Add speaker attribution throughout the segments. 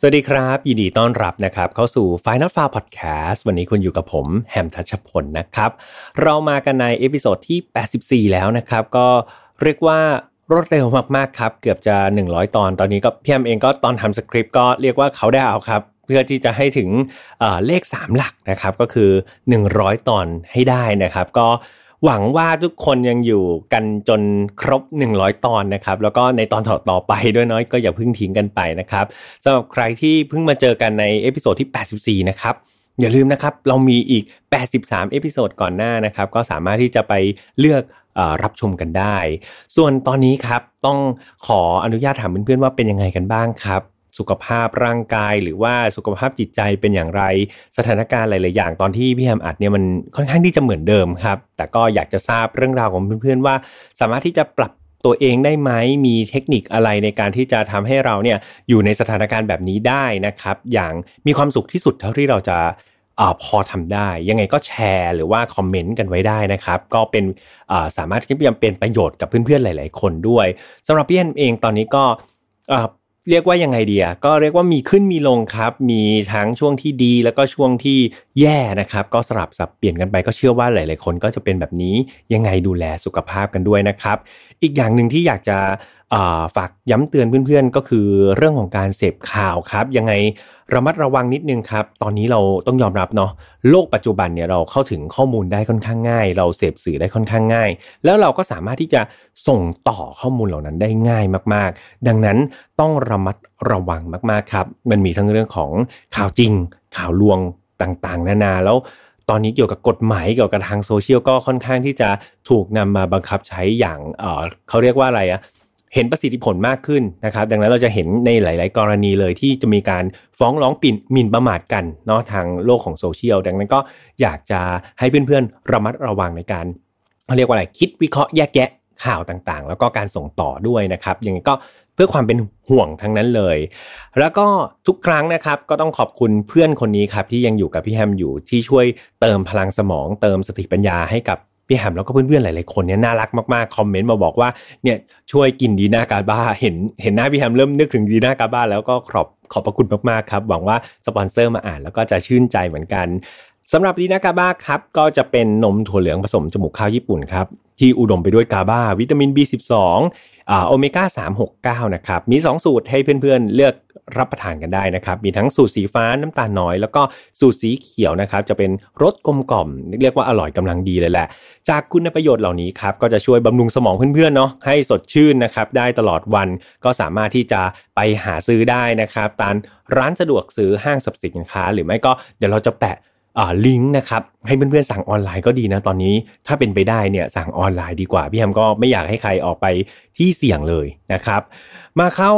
Speaker 1: สวัสดีครับ ยินดีต้อนรับนะครับเข้าสู่ Final f a r Podcast วันนี้คุณอยู่กับผมแฮมทัชพลนะครับ เรามากันใน episode ที่ 84 แล้วนะครับ ก็เรียกว่ารวดเร็วมากๆครับ เกือบจะ 100 ตอนตอนนี้ก็พี่แฮมเองก็ตอนทำสคริปต์ก็เรียกว่าเขาได้เอาครับ เพื่อที่จะให้ถึงเลข 3 หลักนะครับ ก็คือ 100 ตอนให้ได้นะครับ ก็ หวังว่าทุกคนยังอยู่กันจนครบ 100 ตอนนะครับ แล้วก็ในตอนต่อๆไปด้วยน้อยก็อย่าเพิ่งทิ้งกันไปนะครับสำหรับใครที่เพิ่งมาเจอกันใน episode ที่ 84 นะครับอย่าลืมนะครับ เรามีอีก 83 episode ก่อนหน้านะครับ ก็สามารถที่จะไปเลือกรับชมกันได้ ส่วนตอนนี้ครับ ต้องขออนุญาตถามเพื่อนๆว่าเป็นยังไงกันบ้างครับ สุขภาพร่างกาย หรือว่าสุขภาพจิตใจเป็นอย่างไร สถานการณ์หลาย ๆ อย่างตอนที่พี่แฮมอัดเนี่ยมันค่อนข้างที่จะเหมือนเดิมครับ แต่ก็อยากจะทราบเรื่องราวของเพื่อน ๆ ว่า สามารถที่จะปรับตัวเองได้ไหมมีเทคนิคอะไรในการที่จะทำให้เราเนี่ยอยู่ในสถานการณ์แบบนี้ได้นะครับ อย่างมีความสุขที่สุดเท่าที่เราจะอพอทำได้ ยังไงก็แชร์หรือว่าคอมเมนต์กันไว้ได้นะครับ ก็เป็นสามารถที่จะเป็นประโยชน์กับเพื่อนๆหลาย ๆ คนด้วยสำหรับพี่แอนเองตอนนี้ก็ เรียกว่ายังไงเดียก็เรียกว่ามีขึ้นมีลงครับ มีทั้งช่วงที่ดีแล้วก็ช่วงที่แย่นะครับ ก็สลับสับเปลี่ยนกันไปก็เชื่อว่าหลาย ๆ คนก็จะเป็นแบบนี้ยังไงดูแลสุขภาพกันด้วยนะครับ อีกอย่างหนึ่งที่อยากจะ ฝากย้ำเตือนเพื่อนๆ ก็คือเรื่องของการเสพข่าวครับ ยังไงระมัดระวังนิดนึงครับ ตอนนี้เราต้องยอมรับเนาะโลกปัจจุบันเนี่ยเราเข้าถึงข้อมูลได้ค่อนข้างง่าย เราเสพสื่อได้ค่อนข้างง่าย แล้วเราก็สามารถที่จะส่งต่อข้อมูลเหล่านั้นได้ง่ายมากๆ ดังนั้นต้องระมัดระวังมากๆครับ มันมีทั้งเรื่องของข่าวจริง ข่าวลวงต่างๆ นานาแล้วตอนนี้เกี่ยวกับกฎหมายเกี่ยวกับทางโซเชียลก็ค่อนข้างที่จะถูกนำมาบังคับใช้อย่างเออเขาเรียกว่าอะไรอะ เห็นประสิทธิผลมากขึ้นนะครับ ดังนั้นเราจะเห็นในหลาย ๆ กรณีเลยที่จะมีการฟ้องร้องปิ่นหมิ่นประมาทกันเนาะทางโลกของโซเชียลดังนั้นก็อยากจะให้เพื่อน ๆ ระมัดระวังในการเขาเรียกว่าอะไรคิดวิเคราะห์แยกแยะข่าวต่างๆ แล้วก็การส่งต่อด้วยนะครับอย่างนี้ก็เพื่อความเป็นห่วงทั้งนั้นเลย แล้วก็ทุกครั้งนะครับก็ต้องขอบคุณเพื่อนคนนี้ครับที่ยังอยู่กับพี่แฮมอยู่ที่ช่วยเติมพลังสมอง เติมสติปัญญาให้กับ พี่แฮมแล้วก็เพื่อนๆหลายๆคนเนี่ยน่ารักมากๆคอมเมนต์มาบอกว่าเนี่ยช่วยกินดีน่ากาบ้าเห็นเห็นหน้าพี่แฮมเริ่มนึกถึงดีน่ากาบ้าแล้วก็ขอบขอบพระคุณมากๆครับหวังว่าสปอนเซอร์มาอ่านแล้วก็จะชื่นใจเหมือนกันสำหรับดีนากาบ้าครับก็จะเป็นนมถั่วเหลืองผสมจมูกข้าวญี่ปุ่นครับที่อุดมไปด้วยกาบ้า วิตามิน B12 โอเมก้า369 นะครับ มี 2 สูตรให้เพื่อนๆเลือก รับประทานกันได้นะครับ มีทั้งสูตรสีฟ้าน้ำตาลน้อย แล้วก็สูตรสีเขียวนะครับ จะเป็นรสกลมกล่อม เรียกว่าอร่อยกำลังดีเลยแหละ จากคุณประโยชน์เหล่านี้ครับ ก็จะช่วยบำรุงสมองเพื่อนๆเนาะให้สดชื่นนะครับ ได้ตลอดวันก็สามารถที่จะไปหาซื้อได้นะครับตามร้านสะดวกซื้อห้างสรรพสินค้า หรือไม่ก็เดี๋ยวเราจะแปะ ลิงก์นะครับให้เพื่อนๆสั่งออนไลน์ก็ดีนะตอนนี้ถ้าเป็นไปได้เนี่ยสั่งออนไลน์ดีกว่า พี่แฮมก็ไม่อยากให้ใครออกไปที่เสี่ยงเลยนะครับ มาเข้า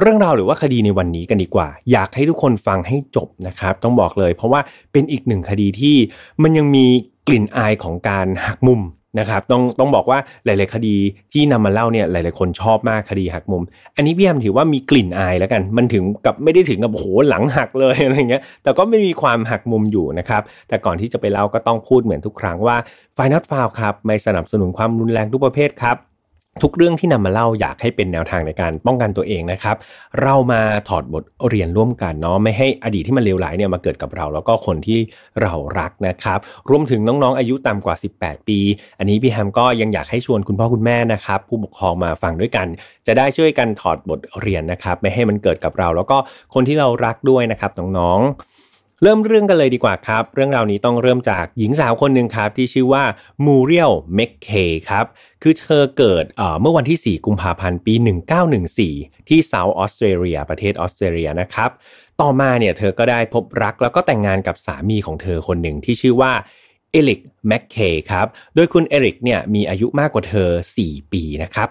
Speaker 1: เรื่องราวหรือว่าคดีในวันนี้กันดีกว่า อยากให้ทุกคนฟังให้จบนะครับ ต้องบอกเลย เพราะว่าเป็นอีกหนึ่งคดีที่มันยังมีกลิ่นอายของการหักมุม นะครับต้องต้องบอกว่าหลาย ๆ คดีที่นำมาเล่าเนี่ยหลาย ๆ คนชอบมากคดีหักมุม อันนี้พี่แอมถือว่ามีกลิ่นอายแล้วกัน มันถึงกับไม่ได้ถึงกับโหหลังหักเลยอะไรเงี้ยแต่ก็ไม่มีความหักมุมอยู่นะครับแต่ก่อนที่จะไปเล่าก็ต้องพูดเหมือนทุกครั้งว่าไฟนัทฟาวครับไม่สนับสนุนความรุนแรงทุกประเภทครับ ทุกเรื่องที่นำมาเล่าอยากให้เป็นแนวทางในการป้องกันตัวเองนะครับ เรามาถอดบทเรียนร่วมกันเนาะไม่ให้อดีตที่มันเลวร้ายเนี่ยมาเกิดกับเรา แล้วก็คนที่เรารักนะครับ รวมถึงน้องๆอายุต่ำกว่า 18 ปี อันนี้พี่แฮมก็ยังอยากให้ชวนคุณพ่อคุณแม่นะครับ ผู้ปกครองมาฟังด้วยกัน จะได้ช่วยกันถอดบทเรียนนะครับ ไม่ให้มันเกิดกับเรา แล้วก็คนที่เรารักด้วยนะครับน้องๆ เริ่มเรื่องกันเลยดีกว่าครับ เรื่องราวนี้ต้องเริ่มจากหญิงสาวคนหนึ่งครับ ที่ชื่อว่ามูเรียลเมคเคครับ คือเธอเกิดเมื่อวันที่ 4 กุมภาพันธ์ปี 1914 ที่เซาท์ออสเตรเลีย ประเทศออสเตรเลียนะครับ ต่อมาเนี่ยเธอก็ได้พบรักแล้วก็แต่งงานกับสามีของเธอคนหนึ่งที่ชื่อว่าเอริกแมคเคครับ โดยคุณเอริกเนี่ยมีอายุมากกว่าเธอ 4 ปีนะครับ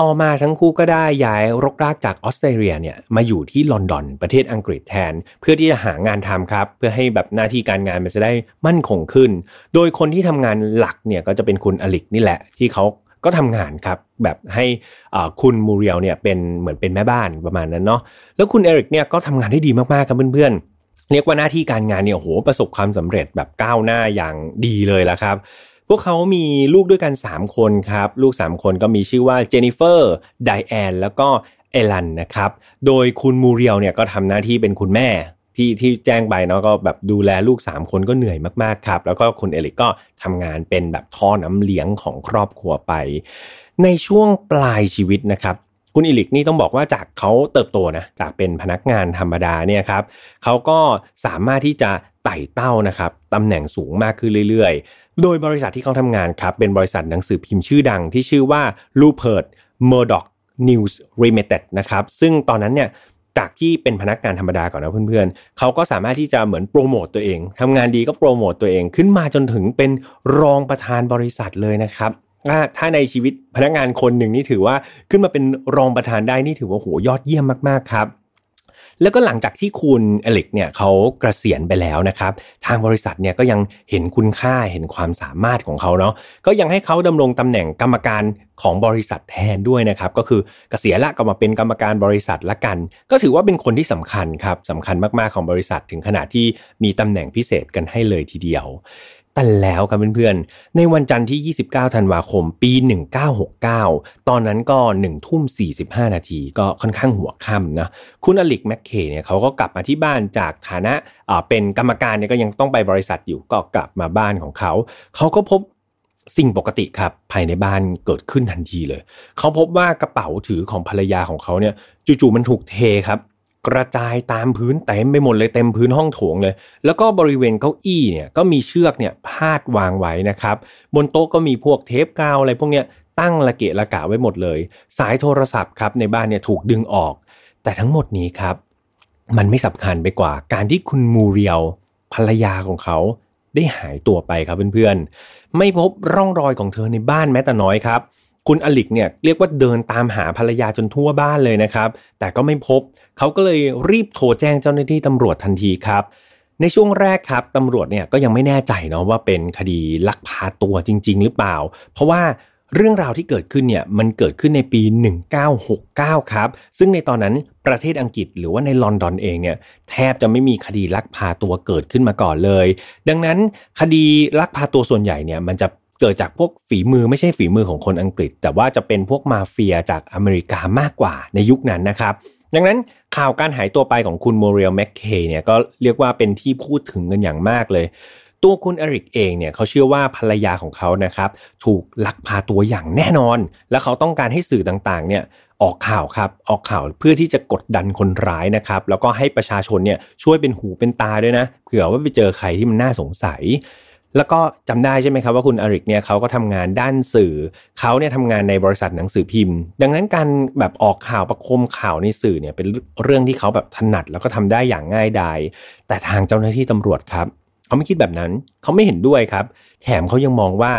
Speaker 1: ต่อมาทั้งคู่ก็ได้ย้ายรกรากจากออสเตรเลียเนี่ยมาอยู่ที่ลอนดอนประเทศอังกฤษแทน เพื่อที่จะหางานทำครับ เพื่อให้แบบหน้าที่การงานมันจะได้มั่นคงขึ้น โดยคนที่ทำงานหลักเนี่ยก็จะเป็นคุณเอริกนี่แหละที่เขาก็ทำงานครับแบบให้คุณมูเรียลเนี่ยเป็นเหมือนเป็นแม่บ้านประมาณนั้นเนาะแล้วคุณเอริกเนี่ยก็ทำงานได้ดีมากๆครับเพื่อนๆเรียกว่าหน้าที่การงานเนี่ยโหประสบความสำเร็จแบบก้าวหน้าอย่างดีเลยละครับ พวกเขามีลูกด้วยกัน 3 คนครับ ลูก 3 คนก็มีชื่อว่าเจนนิเฟอร์ไดแอนแล้วก็เอลันนะครับ โดยคุณมูเรียลเนี่ยก็ทำหน้าที่เป็นคุณแม่ที่ที่แจ้งไปเนาะก็แบบดูแลลูก 3 คนก็เหนื่อยมากๆครับ แล้วก็คุณเอลิกก็ทำงานเป็นแบบท่อน้ำเลี้ยงของครอบครัวไป ในช่วงปลายชีวิตนะครับคุณอิลิกนี่ต้องบอกว่าจากเขาเติบโตนะจากเป็นพนักงานธรรมดาเนี่ยครับเขาก็สามารถที่จะไต่เต้านะครับตำแหน่งสูงมากขึ้นเรื่อย โดยบริษัทที่เขาทำงานครับ เป็นบริษัทหนังสือพิมพ์ชื่อดังที่ชื่อว่า Rupert Murdoch News Limited นะครับ ซึ่งตอนนั้นเนี่ยจากที่เป็นพนักงานธรรมดาก่อนนะเพื่อนๆ เขาก็สามารถที่จะเหมือนโปรโมตตัวเองทำงานดีก็โปรโมตตัวเองขึ้นมาจนถึงเป็นรองประธานบริษัทเลยนะครับ ถ้าในชีวิตพนักงานคนหนึ่งนี่ถือว่าขึ้นมาเป็นรองประธานได้นี่ถือว่าโหยอดเยี่ยมมากๆครับ แล้วก็หลังจากที่คุณเอลิกเนี่ยเขาเกษียณไปแล้วนะครับ ทางบริษัทเนี่ยก็ยังเห็นคุณค่าเห็นความสามารถของเขาเนาะก็ยังให้เขาดำรงตำแหน่งกรรมการของบริษัทแทนด้วยนะครับ ก็คือเกษียณละก็มาเป็นกรรมการบริษัทละกัน ก็ถือว่าเป็นคนที่สำคัญครับสำคัญมากๆของบริษัทถึงขนาดที่มีตำแหน่งพิเศษกันให้เลยทีเดียว แต่แล้วครับเพื่อนๆ ในวันจันทร์ที่ 29 ธันวาคม ปี 1969 ตอนนั้นก็1ทุ่ม 45 นาทีก็ค่อนข้างหัวค่ำนะ คุณอลิกแมคเคเนี่ยเขาก็กลับมาที่บ้านจากฐานะเป็นกรรมการเนี่ยก็ยังต้องไปบริษัทอยู่ก็กลับมาบ้านของเขา เขาก็พบสิ่งปกติครับภายในบ้านเกิดขึ้นทันทีเลย เขาพบว่ากระเป๋าถือของภรรยาของเขาเนี่ยจู่ๆมันถูกเทครับ กระจายตามพื้นเต็มไปหมดเลยเต็มพื้นห้องโถงเลย แล้วก็บริเวณเก้าอี้เนี่ยก็มีเชือกเนี่ยพาดวางไว้นะครับ บนโต๊ะก็มีพวกเทปกาวอะไรพวกเนี้ยตั้งระเกะระกะไว้หมดเลย สายโทรศัพท์ครับในบ้านเนี่ยถูกดึงออก แต่ทั้งหมดนี้ครับมันไม่สำคัญไปกว่า การที่คุณมูเรียลภรรยาของเขาได้หายตัวไปครับเพื่อนๆ ไม่พบร่องรอยของเธอในบ้านแม้แต่น้อยครับ คุณอลิกเนี่ยเรียกว่าเดินตามหาภรรยาจนทั่วบ้านเลยนะครับ แต่ก็ไม่พบ เขาก็เลยรีบโทรแจ้งเจ้าหน้าที่ตำรวจทันทีครับ ในช่วงแรกครับตำรวจเนี่ยก็ยังไม่แน่ใจเนาะว่าเป็นคดีลักพาตัวจริง ๆ หรือเปล่า เพราะว่าเรื่องราวที่เกิดขึ้นเนี่ยมันเกิดขึ้นในปี 1969 ครับ ซึ่งในตอนนั้นประเทศอังกฤษหรือว่าในลอนดอนเองเนี่ยแทบจะไม่มีคดีลักพาตัวเกิดขึ้นมาก่อนเลย ดังนั้นคดีลักพาตัวส่วนใหญ่เนี่ยมันจะ เกิดจากพวกฝีมือไม่ใช่ฝีมือของคนอังกฤษ แต่ว่าจะเป็นพวกมาเฟียจากอเมริกามากกว่าในยุคนั้นนะครับ ดังนั้นข่าวการหายตัวไปของคุณโมเรียลแมคเคเนี่ยก็เรียกว่าเป็นที่พูดถึงกันอย่างมากเลย ตัวคุณเอริกเองเนี่ยเขาเชื่อว่าภรรยาของเขานะครับ ถูกลักพาตัวอย่างแน่นอน และเขาต้องการให้สื่อต่างๆ เนี่ยออกข่าวครับออกข่าวเพื่อที่จะกดดันคนร้ายนะครับ แล้วก็ให้ประชาชนเนี่ยช่วยเป็นหูเป็นตาด้วยนะเผื่อว่าไปเจอใครที่มันน่าสงสัย แล้วก็จำได้ใช่ไหมครับว่าคุณอริกเนี่ยเขาก็ทำงานด้านสื่อเขาเนี่ยทำงานในบริษัทหนังสือพิมพ์ ดังนั้นการแบบออกข่าวประคมข่าวในสื่อเนี่ยเป็นเรื่องที่เขาแบบถนัดแล้วก็ทำได้อย่างง่ายดายแต่ทางเจ้าหน้าที่ตำรวจครับเขาไม่คิดแบบนั้นเขาไม่เห็นด้วยครับ แถมเขายังมองว่า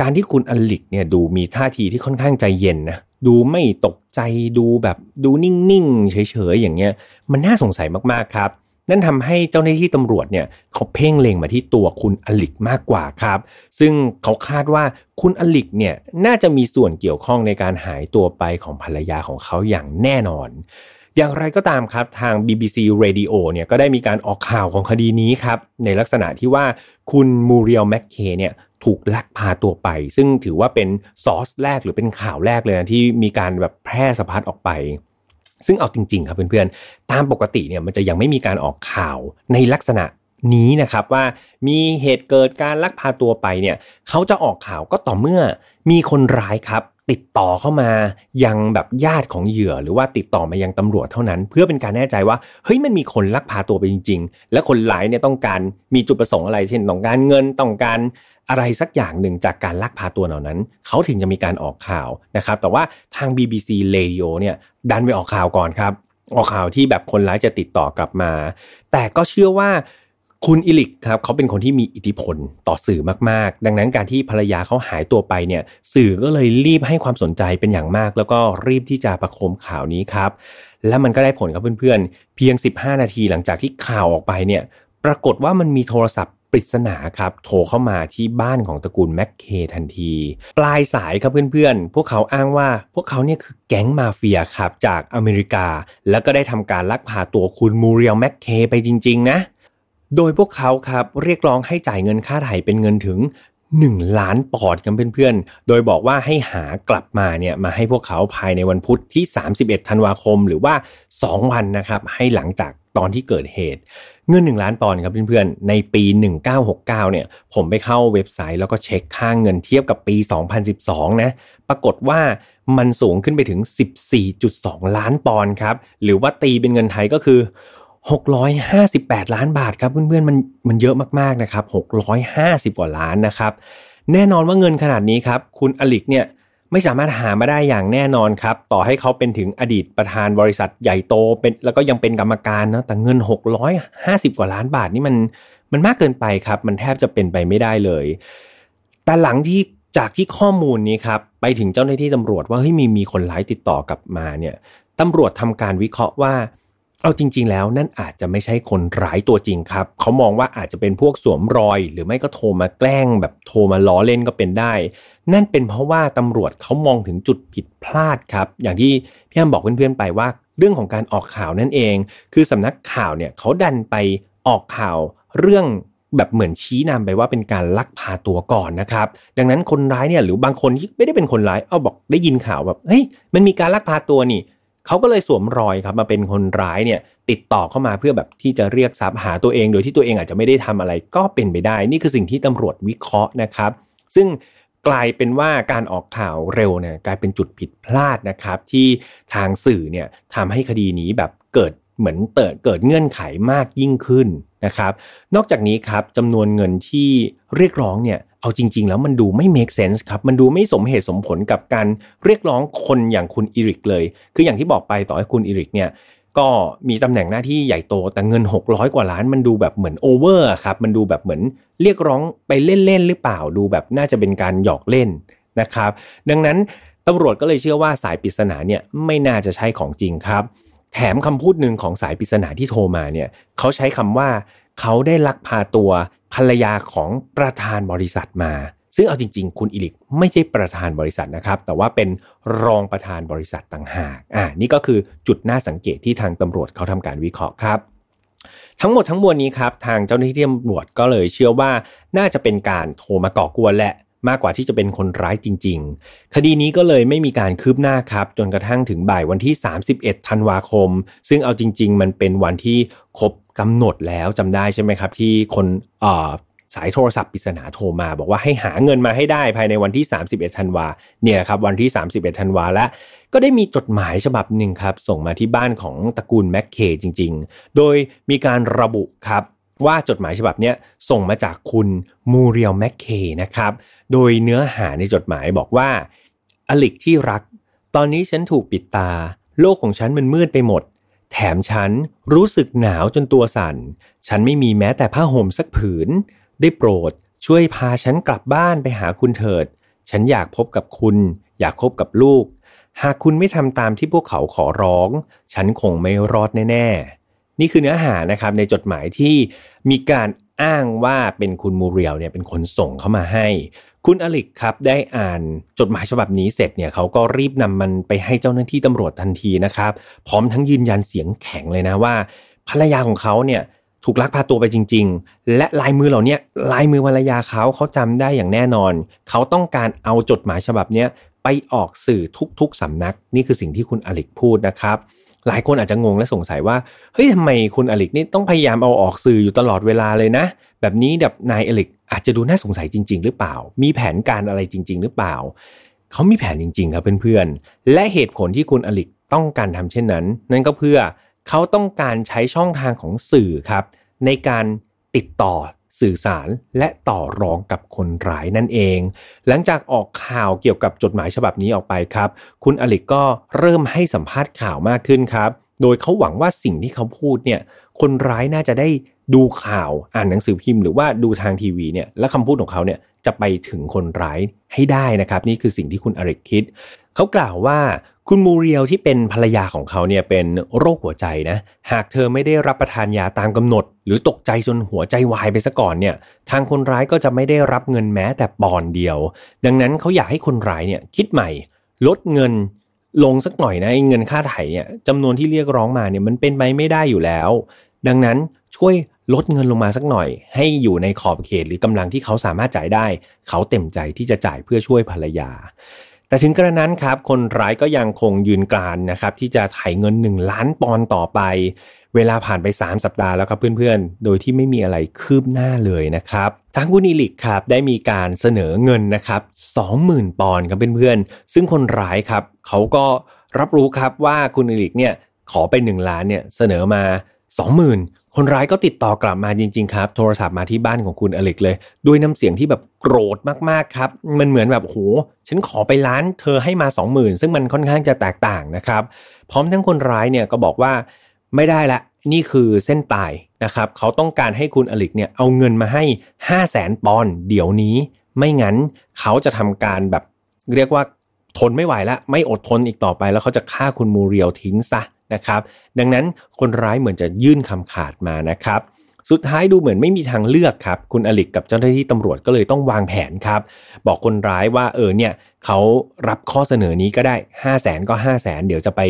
Speaker 1: การที่คุณอลิกเนี่ยดูมีท่าทีที่ค่อนข้างใจเย็นนะดูไม่ตกใจดูแบบดูนิ่งๆเฉยๆอย่างเงี้ย มันน่าสงสัยมากๆครับ นั่นทำให้เจ้าหน้าที่ตำรวจเนี่ยเขาเพ่งเล็งมาที่ตัวคุณอลิกมากกว่าครับ ซึ่งเขาคาดว่าคุณอลิกเนี่ยน่าจะมีส่วนเกี่ยวข้องในการหายตัวไปของภรรยาของเขาอย่างแน่นอน อย่างไรก็ตามครับทาง BBC Radio เนี่ยก็ได้มีการออกข่าวของคดีนี้ครับ ในลักษณะที่ว่าคุณมูเรียลแมคเคเนี่ยถูกลักพาตัวไป ซึ่งถือว่าเป็นซอสแรกหรือเป็นข่าวแรกเลยนะที่มีการแบบแพร่สะพัดออกไป ซึ่งเอาจริง ๆ ครับเพื่อนๆ ตามปกติเนี่ยมันจะยังไม่มีการออกข่าวในลักษณะนี้นะครับว่ามีเหตุเกิดการลักพาตัวไปเนี่ยเขาจะออกข่าวก็ต่อเมื่อมีคนร้ายครับ ติดต่อเข้ามายังแบบญาติของเหยื่อ หรือว่าติดต่อมายังตำรวจเท่านั้น เพื่อเป็นการแน่ใจว่าเฮ้ยมันมีคนลักพาตัวไปจริง ๆ และคนร้ายเนี่ยต้องการมีจุดประสงค์อะไรเช่นต้องการเงินต้องการ อะไรสักอย่างหนึ่งจากการลักพาตัวเหล่านั้น เขาถึงจะมีการออกข่าวนะครับ แต่ว่าทาง BBC Radio เนี่ยดันไปออกข่าวก่อนครับ ออกข่าวที่แบบคนร้ายจะติดต่อกลับมา แต่ก็เชื่อว่าคุณอิลิกครับเขาเป็นคนที่มีอิทธิพลต่อสื่อมากๆ ดังนั้นการที่ภรรยาเขาหายตัวไปเนี่ยสื่อก็เลยรีบให้ความสนใจเป็นอย่างมาก แล้วก็รีบที่จะประโคมข่าวนี้ครับ และมันก็ได้ผลครับเพื่อนๆ เพียง 15 นาทีหลังจากที่ข่าวออกไปเนี่ยปรากฏว่ามันมีโทรศัพท์ ปริศนาครับโทรเข้ามาที่บ้านของตระกูลแม็กเคทันที ปลายสายครับเพื่อนๆ พวกเขาอ้างว่าพวกเขาเนี่ยคือแก๊งมาเฟียครับจากอเมริกา แล้วก็ได้ทำการลักพาตัวคุณมูเรียลแม็กเคไปจริง ๆ นะ โดยพวกเขาครับเรียกร้องให้จ่ายเงินค่าไถ่เป็นเงินถึง 1 ล้านปอดกันเพื่อนๆ โดยบอกว่าให้หากลับมาเนี่ยมาให้พวกเขาภายในวันพุธที่ 31 ธันวาคม หรือว่า 2 วันนะครับให้หลังจากตอนที่เกิดเหตุ เงิน 1 ล้านปอนด์ครับเพื่อนๆ ในปี 1969 เนี่ย ผมไปเข้าเว็บไซต์แล้วก็เช็คค่างเงินเทียบกับปี 2012 นะ ปรากฏว่ามันสูงขึ้นไปถึง 14.2 ล้านปอนด์ครับ หรือว่าตีเป็นเงินไทยก็คือ 658 ล้านบาทครับเพื่อนๆ มันมันเยอะมากๆนะครับ 650 กว่าล้านนะครับ แน่นอนว่าเงินขนาดนี้ครับ คุณอลิกเนี่ย ไม่สามารถหามาได้อย่างแน่นอนครับ ต่อให้เขาเป็นถึงอดีตประธานบริษัทใหญ่โตเป็นแล้วก็ยังเป็นกรรมการนะแต่เงิน 650 กว่าล้านบาทนี่มันมันมากเกินไปครับ มันแทบจะเป็นไปไม่ได้เลย แต่หลังที่จากที่ข้อมูลนี้ครับไปถึงเจ้าหน้าที่ตำรวจว่าเฮ้ยมีมีคนร้ายติดต่อกลับมาเนี่ยตำรวจทำการวิเคราะห์ว่า เอาจริง ๆ แล้วนั่นอาจจะไม่ใช่คนร้ายตัวจริงครับ เขามองว่าอาจจะเป็นพวกสวมรอย หรือไม่ก็โทรมาแกล้ง แบบโทรมาล้อเล่นก็เป็นได้ นั่นเป็นเพราะว่าตำรวจเขามองถึงจุดผิดพลาดครับ อย่างที่พี่แอมบอกเพื่อนๆไปว่า เรื่องของการออกข่าวนั่นเอง คือสำนักข่าวเนี่ยเขาดันไปออกข่าวเรื่องแบบเหมือนชี้นำไปว่าเป็นการลักพาตัวก่อนนะครับ ดังนั้นคนร้ายเนี่ยหรือบางคนที่ไม่ได้เป็นคนร้ายเอาบอกได้ยินข่าวแบบเฮ้ยมันมีการลักพาตัวนี่ เขาก็เลยสวมรอยครับมาเป็นคนร้ายเนี่ยติดต่อเข้ามาเพื่อแบบที่จะเรียกทรัพย์หาตัวเอง โดยที่ตัวเองอาจจะไม่ได้ทำอะไรก็เป็นไปได้ นี่คือสิ่งที่ตำรวจวิเคราะห์นะครับ ซึ่งกลายเป็นว่าการออกข่าวเร็วเนี่ยกลายเป็นจุดผิดพลาดนะครับ ที่ทางสื่อเนี่ยทำให้คดีนี้แบบเกิดเหมือนเติดเกิดเงื่อนไขมากยิ่งขึ้นนะครับ นอกจากนี้ครับจำนวนเงินที่เรียกร้องเนี่ย เอาจริง ๆ แล้วมันดูไม่ make sense ครับ มันดูไม่สมเหตุสมผลกับการเรียกร้องคนอย่างคุณอิริกเลย คืออย่างที่บอกไปต่อให้คุณอิริกเนี่ยก็มีตำแหน่งหน้าที่ใหญ่โตแต่เงิน 600 กว่าล้านมันดูแบบเหมือนโอเวอร์ครับ มันดูแบบเหมือนเรียกร้องไปเล่นๆหรือเปล่าดูแบบน่าจะเป็นการหยอกเล่นนะครับ ดังนั้นตำรวจก็เลยเชื่อว่าสายปริศนาเนี่ยไม่น่าจะใช่ของจริงครับ แถมคำพูดหนึ่งของสายปริศนาที่โทรมาเนี่ยเขาใช้คำว่า เขาได้ลักพาตัวภรรยาของประธานบริษัทมา ซึ่งเอาจริง ๆ คุณอิลิกไม่ใช่ประธานบริษัทนะครับ แต่ว่าเป็นรองประธานบริษัทต่างหากอ่านี่ก็คือจุดน่าสังเกตที่ทางตำรวจเขาทำการวิเคราะห์ครับทั้งหมดทั้งมวลนี้ครับทางเจ้าหน้าที่ตำรวจก็เลยเชื่อว่าน่าจะเป็นการโทรมาก่อกวนแหละมากกว่าที่จะเป็นคนร้ายจริง ๆ คดีนี้ก็เลยไม่มีการคืบหน้าครับ จนกระทั่งถึงบ่ายวันที่ 31 ธันวาคม ซึ่งเอาจริง ๆ มันเป็นวันที่ครบ กำหนดแล้วจำได้ใช่ไหมครับ ที่คนสายโทรศัพท์ปริศนาโทรมา บอกว่าให้หาเงินมาให้ได้ภายในวันที่ 31ธันวาเนี่ยครับวันที่ 31ธันวาแล้วก็ได้มีจดหมายฉบับหนึ่งครับ ส่งมาที่บ้านของตระกูลแม็กเคจริง ๆ โดยมีการระบุครับว่าจดหมายฉบับนี้ส่งมาจากคุณมูเรียลแมคเคนะครับ โดยเนื้อหาในจดหมายบอกว่า อลิกที่รัก ตอนนี้ฉันถูกปิดตา โลกของฉันมันมืดไปหมด แถมฉันรู้สึกหนาวจนตัวสัน่น ฉันไม่มีแม้แต่ผ้าห่มสักผืน ได้โปรดช่วยพาฉันกลับบ้านไปหาคุณเถิด ฉันอยากพบกับคุณ อยากพบกับลูก หากคุณไม่ทำตามที่พวกเขาขอร้อง ฉันคงไม่รอดแน่ ๆ นี่คือเนื้อหานะครับในจดหมายที่มีการ อ้างว่าเป็นคุณมูเรียลเนี่ยเป็นคนส่งเข้ามาให้ คุณอลิกครับได้อ่านจดหมายฉบับนี้เสร็จเนี่ยเขาก็รีบนำมันไปให้เจ้าหน้าที่ตำรวจทันทีนะครับ พร้อมทั้งยืนยันเสียงแข็งเลยนะว่า ภรรยาของเขาเนี่ยถูกลักพาตัวไปจริง ๆ และลายมือเหล่านี้ลายมือภรรยาเขาเขาจำได้อย่างแน่นอน เขาต้องการเอาจดหมายฉบับนี้ไปออกสื่อทุกๆสำนัก นี่คือสิ่งที่คุณอลิกพูดนะครับ หลายคนอาจจะงงและสงสัยว่าเฮ้ยทำไมคุณอลิกนี่ต้องพยายามเอาออกสื่ออยู่ตลอดเวลาเลยนะ แบบนี้แบบนายอลิกอาจจะดูน่าสงสัยจริง ๆ หรือเปล่า มีแผนการอะไรจริง ๆ หรือเปล่าเขามีแผนจริง ๆ ครับเพื่อนๆและเหตุผลที่คุณอลิกต้องการทำเช่นนั้น นั่นก็เพื่อเขาต้องการใช้ช่องทางของสื่อครับ ในการติดต่อ สื่อสารและต่อรองกับคนร้ายนั่นเอง หลังจากออกข่าวเกี่ยวกับจดหมายฉบับนี้ออกไปครับ คุณอลิกก็เริ่มให้สัมภาษณ์ข่าวมากขึ้นครับ โดยเขาหวังว่าสิ่งที่เขาพูดเนี่ยคนร้ายน่าจะได้ดูข่าวอ่านหนังสือพิมพ์หรือว่าดูทางทีวีเนี่ยและคำพูดของเขาเนี่ยจะไปถึงคนร้ายให้ได้นะครับ นี่คือสิ่งที่คุณอริกคิด เขากล่าวว่า คุณมูเรียลที่เป็นภรรยาของเขาเนี่ยเป็นโรคหัวใจนะ หากเธอไม่ได้รับประทานยาตามกำหนด หรือตกใจจนหัวใจวายไปซะก่อนเนี่ย ทางคนร้ายก็จะไม่ได้รับเงินแม้แต่ปอนเดียว ดังนั้นเขาอยากให้คนร้ายเนี่ยคิดใหม่ ลดเงินลงสักหน่อยนะเงินค่าไถ่เนี่ยจำนวนที่เรียกร้องมาเนี่ยมันเป็นไปไม่ได้อยู่แล้ว ดังนั้นช่วยลดเงินลงมาสักหน่อย ให้อยู่ในขอบเขตหรือกำลังที่เขาสามารถจ่ายได้ เขาเต็มใจที่จะจ่ายเพื่อช่วยภรรยา แต่ถึงกระนั้นครับคนร้ายก็ยังคงยืนกรานนะครับที่จะไถ่เงิน 1 ล้านปอนต่อไป เวลาผ่านไป 3 สัปดาห์แล้วครับเพื่อนๆ โดยที่ไม่มีอะไรคืบหน้าเลยนะครับทางคุณอิลิกครับได้มีการเสนอเงินนะครับ20,000 ปอนด์ครับเพื่อนๆ ซึ่งคนร้ายครับเขาก็รับรู้ครับว่าคุณเอริกเนี่ยขอไป 1 ล้านเนี่ยเสนอมา 20,000 คนร้ายก็ติดต่อกลับมาจริง ๆ ครับ โทรศัพท์มาที่บ้านของคุณเอริกเลย ด้วยน้ำเสียงที่แบบโกรธมากๆครับ มันเหมือนแบบโหฉันขอไปล้านเธอให้มา 20,000 ซึ่งมันค่อนข้างจะแตกต่างนะครับ พร้อมทั้งคนร้ายเนี่ยก็บอกว่าไม่ได้ละนี่คือเส้นตายนะครับ เขาต้องการให้คุณเอริกเนี่ยเอาเงินมาให้ 5 0 0แสนปอนด์เดี๋ยวนี้ ไม่งั้นเขาจะทำการแบบเรียกว่าทนไม่ไหวแล้วไม่อดทนอีกต่อไปแล้วเขาจะฆ่าคุณมูเรียลทิ้งซะ นะครับ ดังนั้นคนร้ายเหมือนจะยื่นคำขาดมานะครับ สุดท้ายดูเหมือนไม่มีทางเลือกครับ คุณอลิกกับเจ้าหน้าที่ตำรวจก็เลยต้องวางแผนครับ บอกคนร้ายว่าเออเนี่ยเขารับข้อเสนอนี้ก็ได้ 5 0 0แสนก็ 5 0 0แสนเดี๋ยวจะไป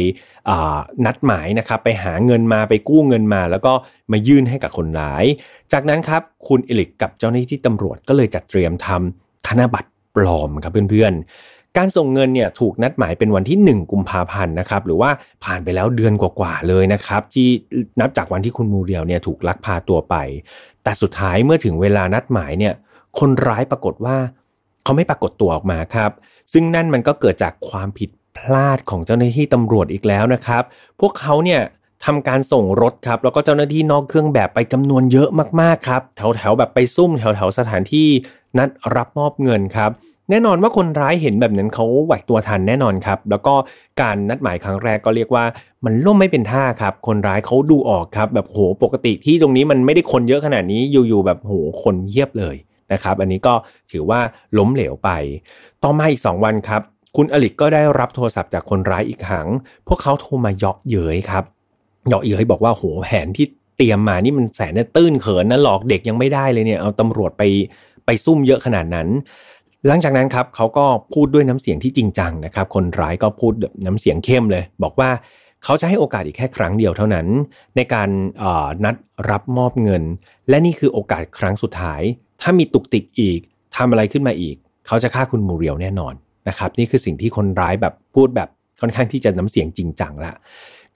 Speaker 1: นัดหมายนะครับ ไปหาเงินมาไปกู้เงินมา แล้วก็มายื่นให้กับคนร้าย จากนั้นครับคุณอลิกกับเจ้าหน้าที่ตำรวจก็เลยจัดเตรียมทำธนบัตรปลอมครับเพื่อน การส่งเงินเนี่ยถูกนัดหมายเป็นวันที่ 1 กุมภาพันธ์นะครับหรือว่าผ่านไปแล้วเดือนกว่าๆเลยนะครับที่นับจากวันที่คุณมูเรียวเนี่ยถูกลักพาตัวไป แต่สุดท้ายเมื่อถึงเวลานัดหมายเนี่ยคนร้ายปรากฏว่าเขาไม่ปรากฏตัวออกมาครับ ซึ่งนั่นมันก็เกิดจากความผิดพลาดของเจ้าหน้าที่ตำรวจอีกแล้วนะครับ พวกเขาเนี่ยทำการส่งรถครับ แล้วก็เจ้าหน้าที่นอกเครื่องแบบไปจำนวนเยอะมากๆครับ แถวๆแบบไปซุ่มแถวๆสถานที่นัดรับมอบเงินครับ แน่นอนว่าคนร้ายเห็นแบบนั้นเขาไหวตัวทันแน่นอนครับ แล้วก็การนัดหมายครั้งแรกก็เรียกว่ามันล่มไม่เป็นท่าครับ คนร้ายเขาดูออกครับ แบบโหปกติที่ตรงนี้มันไม่ได้คนเยอะขนาดนี้อยู่ๆแบบโหคนเยียบเลยนะครับ อันนี้ก็ถือว่าล้มเหลวไป ต่อมาอีก 2 วันครับ คุณอลิกก็ได้รับโทรศัพท์จากคนร้ายอีกครั้ง พวกเขาโทรมาเยาะเย้ยครับเยาะเย้ยบอกว่าโหแผนที่เตรียมมานี่มันแสนตื้นเขินนะหลอกเด็กยังไม่ได้เลยเนี่ยเอาตำรวจไปไปซุ่มเยอะขนาดนั้น หลังจากนั้นครับเขาก็พูดด้วยน้ำเสียงที่จริงจังนะครับ คนร้ายก็พูดน้ำเสียงเข้มเลย บอกว่าเขาจะให้โอกาสอีกแค่ครั้งเดียวเท่านั้น ในการนัดรับมอบเงิน และนี่คือโอกาสครั้งสุดท้าย ถ้ามีตุกติกอีกทำอะไรขึ้นมาอีก เขาจะฆ่าคุณมูเรียวแน่นอนนะครับนี่คือสิ่งที่คนร้ายแบบพูดแบบค่อนข้างที่จะน้ำเสียงจริงจังละ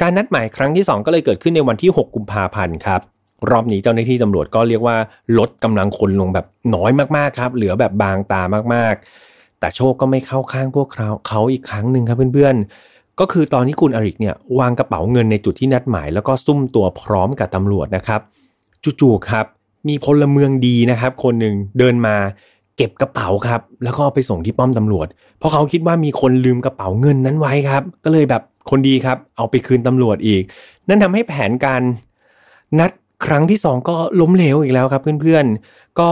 Speaker 1: การนัดหมายครั้งที่ 2 ก็เลยเกิดขึ้นในวันที่ 6 กุมภาพันธ์ครับ รอบนี้เจ้าหน้าที่ตำรวจก็เรียกว่าลดกำลังคนลงแบบน้อยมากๆครับ เหลือแบบบางตามากๆ แต่โชคก็ไม่เข้าข้างพวกเขาเขาอีกครั้งหนึ่งครับเพื่อนๆ ก็คือตอนที่คุณอริกเนี่ยวางกระเป๋าเงินในจุดที่นัดหมาย แล้วก็ซุ่มตัวพร้อมกับตำรวจนะครับจู่ๆครับมีพลเมืองดีนะครับ คนหนึ่งเดินมาเก็บกระเป๋าครับ แล้วก็ไปส่งที่ป้อมตำรวจ เพราะเขาคิดว่ามีคนลืมกระเป๋าเงินนั้นไว้ครับ ก็เลยแบบคนดีครับ เอาไปคืนตำรวจอีก นั่นทำให้แผนการนัด ครั้งที่สองก็ล้มเหลวอีกแล้วครับเพื่อนๆ ก็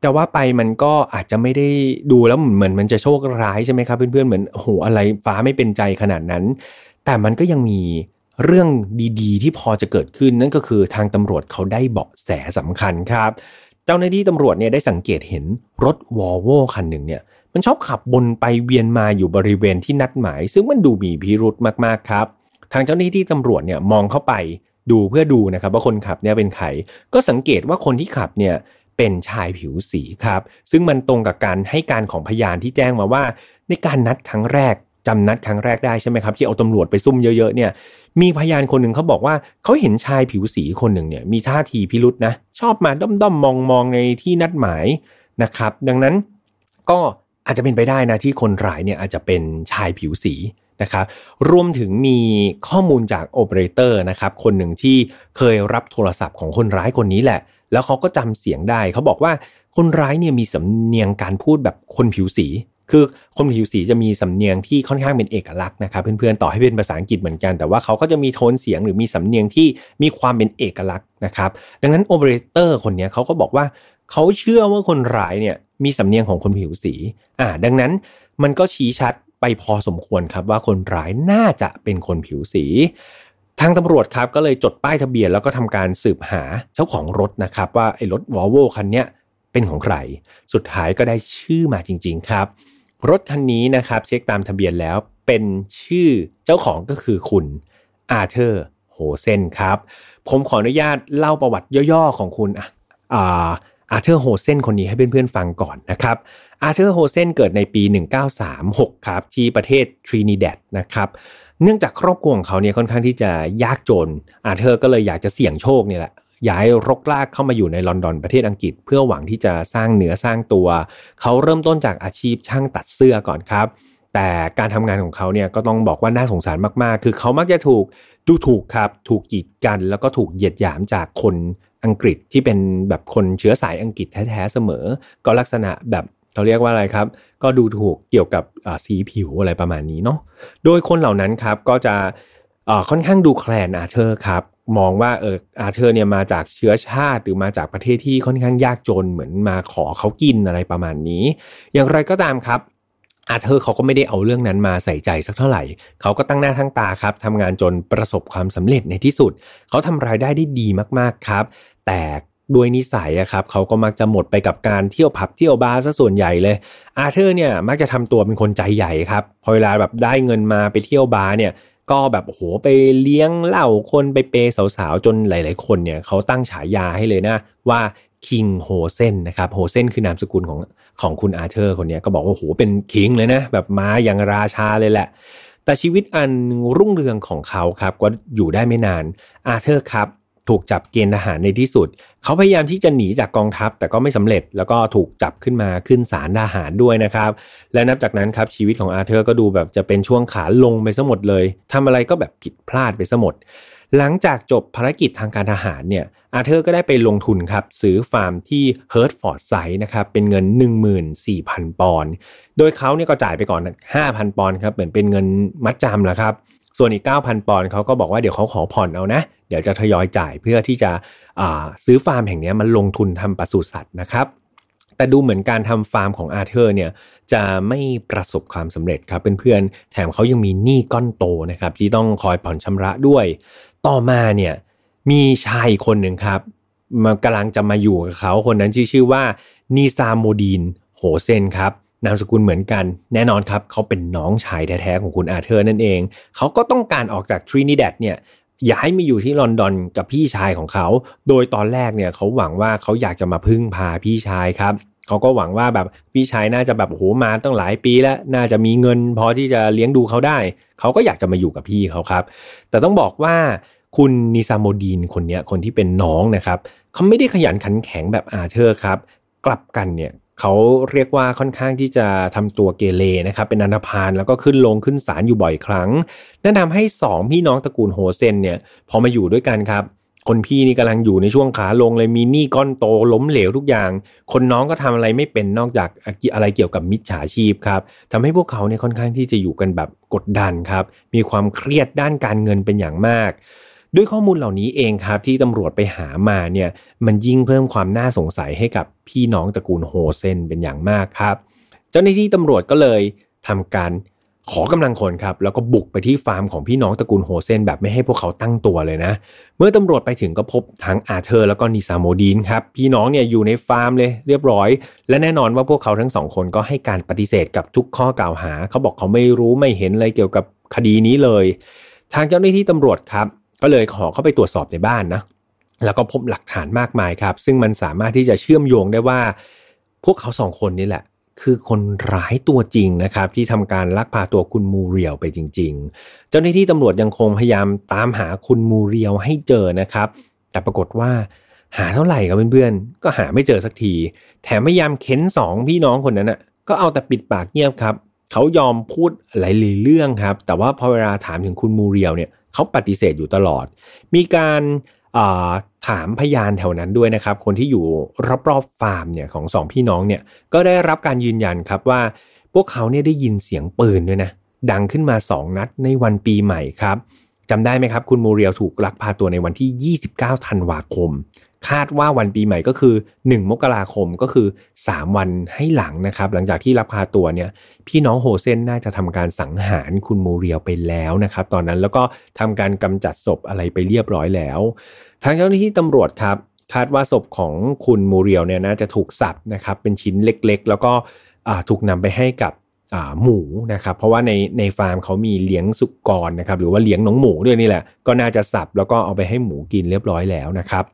Speaker 1: แต่ว่าไปมันก็อาจจะไม่ได้ดูแล้วเหมือนมันจะโชคร้ายใช่ไหมครับเพื่อนๆ เหมือนโหอะไรฟ้าไม่เป็นใจขนาดนั้น แต่มันก็ยังมีเรื่องดีๆ ที่พอจะเกิดขึ้นนั่นก็คือทางตำรวจเขาได้เบาะแสสำคัญครับ เจ้าหน้าที่ตำรวจเนี่ยได้สังเกตเห็นรถวอลโวคันหนึ่งเนี่ยมันชอบขับบนไปเวียนมาอยู่บริเวณที่นัดหมาย ซึ่งมันดูมีพิรุธมากๆครับ ทางเจ้าหน้าที่ตำรวจเนี่ยมองเข้าไป ดูเพื่อดูนะครับว่าคนขับเนี่ยเป็นใครก็สังเกตว่าคนที่ขับเนี่ยเป็นชายผิวสีครับ ซึ่งมันตรงกับการให้การของพยานที่แจ้งมาว่า ในการนัดครั้งแรกจำนัดครั้งแรกได้ใช่ไหมครับที่เอาตำรวจไปซุ่มเยอะๆเนี่ยมีพยานคนหนึ่งเขาบอกว่าเขาเห็นชายผิวสีคนหนึ่งเนี่ยมีท่าทีพิรุษนะชอบมาด้อมๆมองๆในที่นัดหมายนะครับ ดังนั้นก็อาจจะเป็นไปได้นะที่คนร้ายเนี่ยอาจจะเป็นชายผิวสี นะครับรวมถึงมีข้อมูลจากโอเปอเรเตอร์นะครับคนหนึ่งที่เคยรับโทรศัพท์ของคนร้ายคนนี้แหละ แล้วเขาก็จำเสียงได้ เขาบอกว่าคนร้ายเนี่ยมีสำเนียงการพูดแบบคนผิวสี คือคนผิวสีจะมีสำเนียงที่ค่อนข้างเป็นเอกลักษณ์นะครับเพื่อนๆต่อให้เป็นภาษาอังกฤษเหมือนกันแต่ว่าเขาก็จะมีโทนเสียงหรือมีสำเนียงที่มีความเป็นเอกลักษณ์นะครับดังนั้นโอเปอเรเตอร์คนนี้เขาก็บอกว่าเขาเชื่อว่าคนร้ายเนี่ยมีสำเนียงของคนผิวสี อ่า ดังนั้นมันก็ชี้ชัด ไปพอสมควรครับว่าคนร้ายน่าจะเป็นคนผิวสี ทางตำรวจครับก็เลยจดป้ายทะเบียนแล้วก็ทำการสืบหาเจ้าของรถนะครับ ว่าไอ้รถวอลโวคันเนี้ยเป็นของใคร สุดท้ายก็ได้ชื่อมาจริง ๆครับ รถคันนี้นะครับเช็คตามทะเบียนแล้วเป็นชื่อเจ้าของก็คือคุณอาเธอร์โฮเซนครับ ผมขออนุญาตเล่าประวัติย่อๆของคุณอ่า อาเธอร์โฮเซนคนนี้ให้เพื่อนๆฟังก่อนนะครับอาเธอร์โฮเซนเกิดในปี 1936 ครับ ที่ประเทศทรีนิแดดนะครับเนื่องจากครอบครัวของเขาเนี่ยค่อนข้างที่จะยากจน อาเธอร์ก็เลยอยากจะเสี่ยงโชคเนี่ยแหละย้ายรกรากเข้ามาอยู่ในลอนดอนประเทศอังกฤษ เพื่อหวังที่จะสร้างเนื้อสร้างตัว เขาเริ่มต้นจากอาชีพช่างตัดเสื้อก่อนครับ แต่การทำงานของเขาเนี่ยก็ต้องบอกว่าน่าสงสารมากๆ คือเขามักจะถูกดูถูกครับ ถูกกีดกันแล้วก็ถูกเหยียดหยามจากคน อังกฤษที่เป็นแบบคนเชื้อสายอังกฤษแท้ๆเสมอ ก็ลักษณะแบบเขาเรียกว่าอะไรครับ ก็ดูถูกเกี่ยวกับสีผิวอะไรประมาณนี้เนาะโดยคนเหล่านั้นครับก็จะค่อนข้างดูแคลนอาเธอร์ครับมองว่าเอออาเธอร์เนี่ยมาจากเชื้อชาติหรือมาจากประเทศที่ค่อนข้างยากจนเหมือนมาขอเขากินอะไรประมาณนี้ อย่างไรก็ตามครับ อาเธอร์เขาก็ไม่ได้เอาเรื่องนั้นมาใส่ใจสักเท่าไหร่ เขาก็ตั้งหน้าทั้งตาครับทำงานจนประสบความสำเร็จในที่สุด เขาทำรายได้ได้ดีมากๆครับ แต่ด้วยนิสัยอะครับเขาก็มักจะหมดไปกับการเที่ยวผับเที่ยวบาร์ซะส่วนใหญ่เลย อาเธอร์เนี่ยมักจะทำตัวเป็นคนใจใหญ่ครับ พอเวลาแบบได้เงินมาไปเที่ยวบาร์เนี่ยก็แบบโหไปเลี้ยงเหล้าคนไปเปย์สาวๆ จนหลาย ๆ คนเนี่ยเขาตั้งฉายาให้เลยนะว่า King โฮเซนนะครับโฮเซนคือนามสกุลของ ของคุณอาเธอร์คนนี้ก็บอกว่าโหเป็น king เลยนะ แบบมาอย่างราชาเลยแหละ แต่ชีวิตอันรุ่งเรืองของเขาครับก็อยู่ได้ไม่นานอาเธอร์ครับถูกจับเกณฑ์ทหารในที่สุด เขาพยายามที่จะหนีจากกองทัพแต่ก็ไม่สำเร็จแล้วก็ถูกจับขึ้นมาขึ้นศาลทหารด้วยนะครับ และนับจากนั้นครับชีวิตของอาเธอร์ก็ดูแบบจะเป็นช่วงขาลงไปซะหมดเลยทำอะไรก็แบบผิดพลาดไปซะหมด หลังจากจบภารกิจทางการทหารเนี่ยอาเธอร์ก็ได้ไปลงทุนครับซื้อฟาร์มที่เฮิร์ตฟอร์ดเชียร์นะครับเป็นเงิน 14,000 ปอนด์โดยเขาเนี่ยก็จ่ายไปก่อน 5,000 ปอนด์ครับเหมือนเป็นเงินมัดจำแหละครับส่วนอีก 9,000 ปอนด์เขาก็บอกว่าเดี๋ยวเขาขอผ่อนเอานะ เดี๋ยวจะทยอยจ่ายเพื่อที่จะซื้อฟาร์มแห่งนี้มันลงทุนทำปศุสัตว์นะครับแต่ดูเหมือนการทำฟาร์มของอาเธอร์เนี่ยจะไม่ประสบความสำเร็จครับเพื่อนๆแถมเขายังมีหนี้ก้อนโตนะครับที่ต้องคอยผ่อนชำระด้วย ต่อมาเนี่ยมีชายคนหนึ่งครับมันกำลังจะมาอยู่กับเขาคนนั้นชื่อว่านีซาโมดีนโฮเซนครับนามสกุลเหมือนกัน แน่นอนครับเขาเป็นน้องชายแท้ๆของคุณอาเธอร์นั่นเอง เขาก็ต้องการออกจากทรินิแดดเนี่ยย้ายมาอยู่ที่ลอนดอนกับพี่ชายของเขา โดยตอนแรกเนี่ยเขาหวังว่าเขาอยากจะมาพึ่งพาพี่ชายครับ เขาก็หวังว่าแบบพี่ชายน่าจะแบบโหมาตั้งหลายปีแล้วน่าจะมีเงิน พอที่จะเลี้ยงดูเขาได้ เขาก็อยากจะมาอยู่กับพี่เขาครับ แต่ต้องบอกว่าคุณนิซามโมดีนคนนี้คนที่เป็นน้องนะครับเขาไม่ได้ขยันขันแข็งแบบอาเธอร์ครับ กลับกันเนี่ยเขาเรียกว่าค่อนข้างที่จะทำตัวเกเรนะครับ เป็นอนาพานแล้วก็ขึ้นลงขึ้นศาลอยู่บ่อยครั้ง นั่นทำให้สองพี่น้องตระกูลโฮเซนเนี่ยพอมาอยู่ด้วยกันครับ คนพี่นี่กำลังอยู่ในช่วงขาลงเลยมีหนี้ก้อนโตล้มเหลวทุกอย่าง คนน้องก็ทำอะไรไม่เป็นนอกจากอะไรเกี่ยวกับมิจฉาชีพครับทำให้พวกเขาเนี่ยค่อนข้างที่จะอยู่กันแบบกดดันครับ มีความเครียดด้านการเงินเป็นอย่างมาก ด้วยข้อมูลเหล่านี้เองครับที่ตำรวจไปหามาเนี่ยมันยิ่งเพิ่มความน่าสงสัยให้กับพี่น้องตระกูลโฮเซนเป็นอย่างมากครับ เจ้าหน้าที่ตำรวจก็เลยทำการ ขอกำลังคนครับแล้วก็บุกไปที่ฟาร์มของพี่น้องตระกูลโฮเซนแบบไม่ให้พวกเขาตั้งตัวเลยนะ เมื่อตำรวจไปถึงก็พบทั้งอาเธอร์แล้วก็นิซาโมดีนครับพี่น้องเนี่ยอยู่ในฟาร์มเลยเรียบร้อย และแน่นอนว่าพวกเขาทั้งสองคนก็ให้การปฏิเสธกับทุกข้อกล่าวหา เขาบอกเขาไม่รู้ไม่เห็นอะไรเกี่ยวกับคดีนี้เลย ทางเจ้าหน้าที่ตำรวจครับ ก็เลยขอเข้าไปตรวจสอบในบ้านนะแล้วก็พบหลักฐานมากมายครับ ซึ่งมันสามารถที่จะเชื่อมโยงได้ว่า พวกเขาสองคนนี่แหละ คือคนร้ายตัวจริงนะครับ ที่ทำการลักพาตัวคุณมูเรียวไปจริง ๆ เจ้าหน้าที่ตำรวจยังคงพยายามตามหาคุณมูเรียวให้เจอนะครับ แต่ปรากฏว่าหาเท่าไหร่กับเพื่อนๆ ก็หาไม่เจอสักที แถมพยายามเค้นสองพี่น้องคนนั้นอะก็เอาแต่ปิดปากเงียบครับ เขายอมพูดหลายเรื่องครับ แต่ว่าพอเวลาถามถึงคุณมูเรียวเนี่ยเขาปฏิเสธอยู่ตลอด มีการ ถามพยานแถวนั้นด้วยนะครับ คนที่อยู่รอบๆฟาร์มเนี่ยของสองพี่น้องเนี่ยก็ได้รับการยืนยันครับว่า พวกเขาเนี่ยได้ยินเสียงปืนด้วยนะดังขึ้นมา2นัดในวันปีใหม่ครับจำได้ไหมครับ คุณโมเรียลถูกลักพาตัวในวันที่ 29 ธันวาคม คาดว่าวันปีใหม่ก็คือ 1 มกราคมก็คือ 3 วันให้หลังนะครับ หลังจากที่ลักพาตัวเนี่ยพี่น้องโฮเซนน่าจะทำการสังหารคุณโมเรียลไปแล้วนะครับ ตอนนั้นแล้วก็ทำการกำจัดศพอะไรไปเรียบร้อยแล้ว ทางเจ้าหน้าที่ตำรวจครับ คาดว่าศพของคุณโมเรียลเนี่ยน่าจะถูกสับนะครับเป็นชิ้นเล็กๆ แล้วก็ถูกนำไปให้กับหมูนะครับเพราะว่าในในฟาร์มเขามีเลี้ยงสุกรนะครับหรือว่าเลี้ยงน้องหมูด้วยนี่แหละ ก็น่าจะสับแล้วก็เอาไปให้หมูกินเรียบร้อยแล้วนะครับ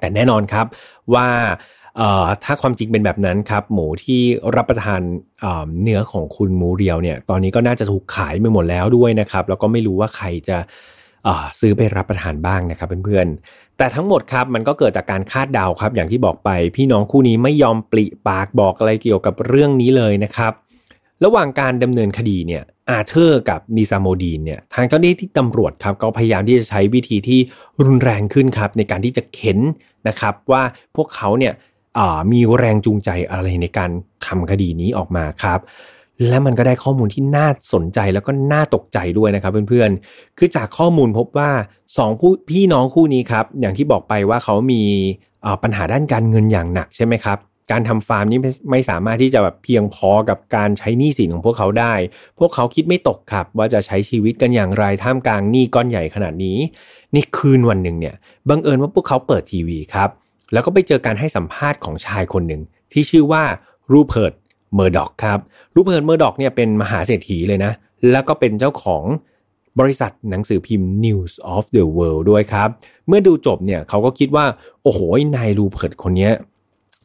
Speaker 1: แต่แน่นอนครับว่าถ้าความจริงเป็นแบบนั้นครับ หมูที่รับประทานเนื้อของคุณหมูเรียวเนี่ย ตอนนี้ก็น่าจะถูกขายไปหมดแล้วด้วยนะครับ แล้วก็ไม่รู้ว่าใครจะซื้อไปรับประทานบ้างนะครับเพื่อนๆ แต่ทั้งหมดครับมันก็เกิดจากการคาดเดาครับ อย่างที่บอกไป พี่น้องคู่นี้ไม่ยอมปริปากบอกอะไรเกี่ยวกับเรื่องนี้เลยนะครับ ระหว่างการดำเนินคดีเนี่ย อาเธอร์กับนิซามโมดีนเนี่ยทางเจ้าหน้าที่ตำรวจครับก็พยายามที่จะใช้วิธีที่รุนแรงขึ้นครับในการที่จะเข็นนะครับว่าพวกเขาเนี่ยมีแรงจูงใจอะไรในการทำคดีนี้ออกมาครับ และมันก็ได้ข้อมูลที่น่าสนใจแล้วก็น่าตกใจด้วยนะครับเพื่อนๆ คือจากข้อมูลพบว่า2ผู้พี่น้องคู่นี้ครับอย่างที่บอกไปว่าเขามีปัญหาด้านการเงินอย่างหนักใช่ไหมครับ การทำฟาร์มนี้ไม่สามารถที่จะแบบเพียงพอกับการใช้หนี้สินของพวกเขาได้ พวกเขาคิดไม่ตกครับ ว่าจะใช้ชีวิตกันอย่างไรท่ามกลางหนี้ก้อนใหญ่ขนาดนี้ มีคืนวันหนึ่งเนี่ยบังเอิญว่าพวกเขาเปิดทีวีครับ แล้วก็ไปเจอการให้สัมภาษณ์ของชายคนหนึ่งที่ชื่อว่ารูเพิร์ตเมอร์ด็อกครับรูเพิร์ตเมอร์ด็อกเนี่ยเป็นมหาเศรษฐีเลยนะ แล้วก็เป็นเจ้าของบริษัทหนังสือพิมพ์ News of the World ด้วยครับ เมื่อดูจบเนี่ยเขาก็คิดว่า โอ้โหนายรูเพิร์ตคนนี้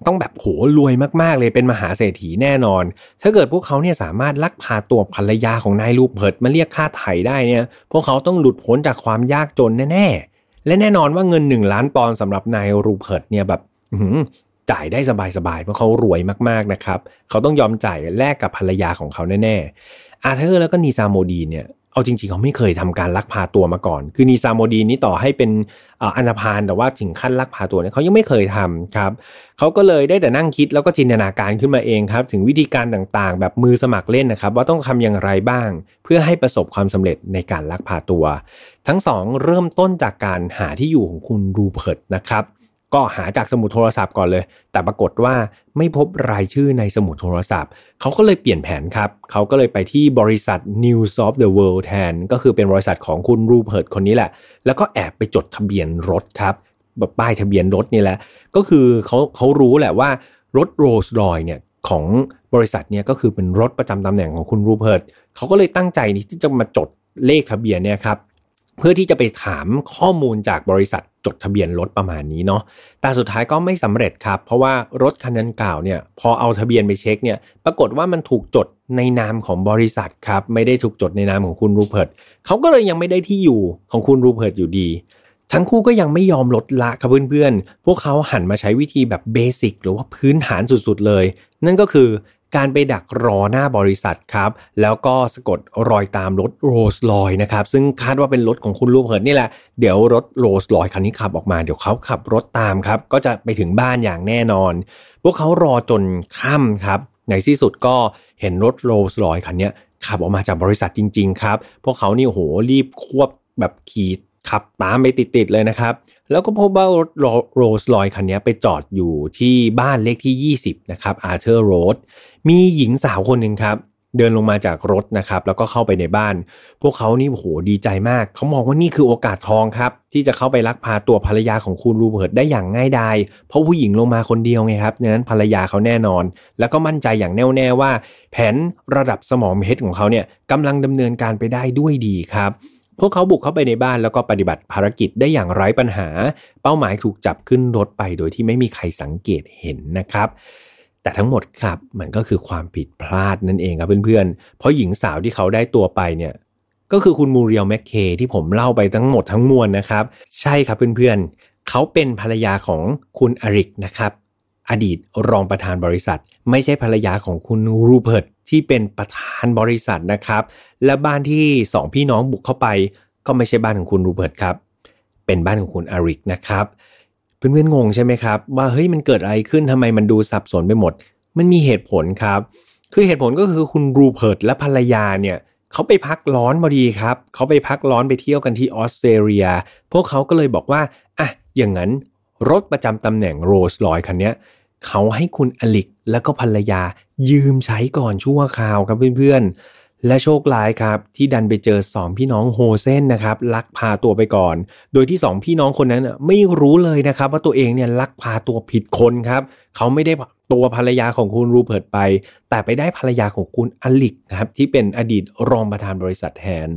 Speaker 1: ต้องแบบโหรวยมากๆเลยเป็นมหาเศรษฐีแน่นอน ถ้าเกิดพวกเขาเนี่ยสามารถลักพาตัวภรรยาของนายลูเพิร์ตมาเรียกค่าไถ่ได้เนี่ย พวกเขาต้องหลุดพ้นจากความยากจนแน่ๆ และแน่นอนว่าเงินหนึ่งล้านปอนด์สำหรับนายลูเพิร์ตเนี่ยแบบจ่ายได้สบายๆเพราะเขารวยมากๆนะครับ เขาต้องยอมจ่ายแลกกับภรรยาของเขาแน่ๆอาเธอร์แล้วก็นีซาโมดีเนี่ย เอาจริงๆเขาไม่เคยทำการลักพาตัวมาก่อน คือนีซาโมดีนี่ต่อให้เป็นอันธพาลแต่ว่าถึงขั้นลักพาตัวเนี่ยเขายังไม่เคยทำครับเขาก็เลยได้แต่นั่งคิดแล้วก็จินตนาการขึ้นมาเองครับ ถึงวิธีการต่างๆ แบบมือสมัครเล่นนะครับ ว่าต้องทำอย่างไรบ้าง เพื่อให้ประสบความสำเร็จในการลักพาตัว ทั้งสองเริ่มต้นจากการหาที่อยู่ของคุณรูเพิร์ตนะครับ ก็หาจากสมุดโทรศัพท์ก่อนเลย แต่ปรากฏว่าไม่พบรายชื่อในสมุดโทรศัพท์ เขาก็เลยเปลี่ยนแผนครับ เขาก็เลยไปที่บริษัท News of the World แทน ก็คือเป็นบริษัทของคุณรูเพิร์ตคนนี้แหละ แล้วก็แอบไปจดทะเบียนรถครับแบบป้ายทะเบียนรถนี่แหละ ก็คือเขาเขารู้แหละว่ารถโรลส์รอยเนี่ยของบริษัทเนี่ยก็คือเป็นรถประจำตำแหน่งของคุณรูเพิร์ตเขาก็เลยตั้งใจที่จะมาจดเลขทะเบียนเนี่ยครับ เพื่อที่จะไปถามข้อมูลจากบริษัทจดทะเบียนรถประมาณนี้เนาะ แต่สุดท้ายก็ไม่สำเร็จครับ เพราะว่ารถคันนั้นกล่าวเนี่ยพอเอาทะเบียนไปเช็คเนี่ย ปรากฏว่ามันถูกจดในนามของบริษัทครับ ไม่ได้ถูกจดในนามของคุณรูเพิร์ตเขาก็เลยยังไม่ได้ที่อยู่ของคุณรูเพิร์ตอยู่ดี ทั้งคู่ก็ยังไม่ยอมลดละครับเพื่อนๆ พวกเขาหันมาใช้วิธีแบบเบสิกหรือว่าพื้นฐานสุดๆเลย นั่นก็คือ การไปดักรอหน้าบริษัทครับ แล้วก็สะกดรอยตามรถโรสลอยนะครับ ซึ่งคาดว่าเป็นรถของคุณลูกเหินนี่แหละ เดี๋ยวรถโรสลอยคันนี้ขับออกมา เดี๋ยวเขาขับรถตามครับ ก็จะไปถึงบ้านอย่างแน่นอน พวกเขารอจนค่ำครับ ในที่สุดก็เห็นรถโรสลอยคันนี้ขับออกมาจากบริษัทจริง ๆ ครับ พวกเขานี่โหรีบควบแบบขี่ขับตามไปติดๆเลยนะครับ แล้วก็พบว่ารถโรสลอยคันนี้ไปจอดอยู่ที่บ้านเลขที่ 20 นะครับอาร์เธอร์โรดมีหญิงสาวคนหนึ่งครับ เดินลงมาจากรถนะครับ แล้วก็เข้าไปในบ้าน พวกเขานี่โหดีใจมาก เขามองว่านี่คือโอกาสทองครับ ที่จะเข้าไปลักพาตัวภรรยาของคุณรูเบิร์ตได้อย่างง่ายดายเพราะผู้หญิงลงมาคนเดียวไงครับนั้นภรรยาเขาแน่นอน แล้วก็มั่นใจอย่างแน่วแน่ว่า แผนระดับสมองเพชรของเขาเนี่ยกำลังดำเนินการไปได้ด้วยดีครับ พวกเขาบุกเข้าไปในบ้านแล้วก็ปฏิบัติภารกิจได้อย่างไร้ปัญหา เป้าหมายถูกจับขึ้นรถไปโดยที่ไม่มีใครสังเกตเห็นนะครับ แต่ทั้งหมดครับมันก็คือความผิดพลาดนั่นเองครับเพื่อนๆ เพราะหญิงสาวที่เขาได้ตัวไปเนี่ยก็คือคุณมูเรียลแมคเคที่ผมเล่าไปทั้งหมดทั้งมวลนะครับ ใช่ครับเพื่อนๆ เขาเป็นภรรยาของคุณอริกนะครับ อดีตรองประธานบริษัท ไม่ใช่ภรรยาของคุณรูเพิร์ตที่เป็นประธานบริษัทนะครับ และบ้านที่สองพี่น้องบุกเข้าไป ก็ไม่ใช่บ้านของคุณรูเพิร์ตครับ เป็นบ้านของคุณอาริกนะครับเพื่อนๆงงใช่ไหมครับ ว่าเฮ้ยมันเกิดอะไรขึ้นทำไมมันดูสับสนไปหมด มันมีเหตุผลครับ คือเหตุผลก็คือคุณรูเพิร์ตและภรรยาเนี่ยเขาไปพักร้อนพอดีครับเขาไปพักร้อนไปเที่ยวกันที่ออสเตรเลีย พวกเขาก็เลยบอกว่าอะอย่างนั้น รถประจำตำแหน่งโรสลอยคันนี้เขาให้คุณอลิกแล้วก็ภรรยายืมใช้ก่อนชั่วคราวครับเพื่อนๆ และโชคร้ายครับ ที่ดันไปเจอสองพี่น้องโฮเซนนะครับ ลักพาตัวไปก่อน โดยที่สองพี่น้องคนนั้นไม่รู้เลยนะครับ ว่าตัวเองเนี่ยลักพาตัวผิดคนครับ เขาไม่ได้ตัวภรรยาของคุณรูเพิร์ตไป แต่ไปได้ภรรยาของคุณอลิกครับที่เป็นอดีตรองประธานบริษัทแทน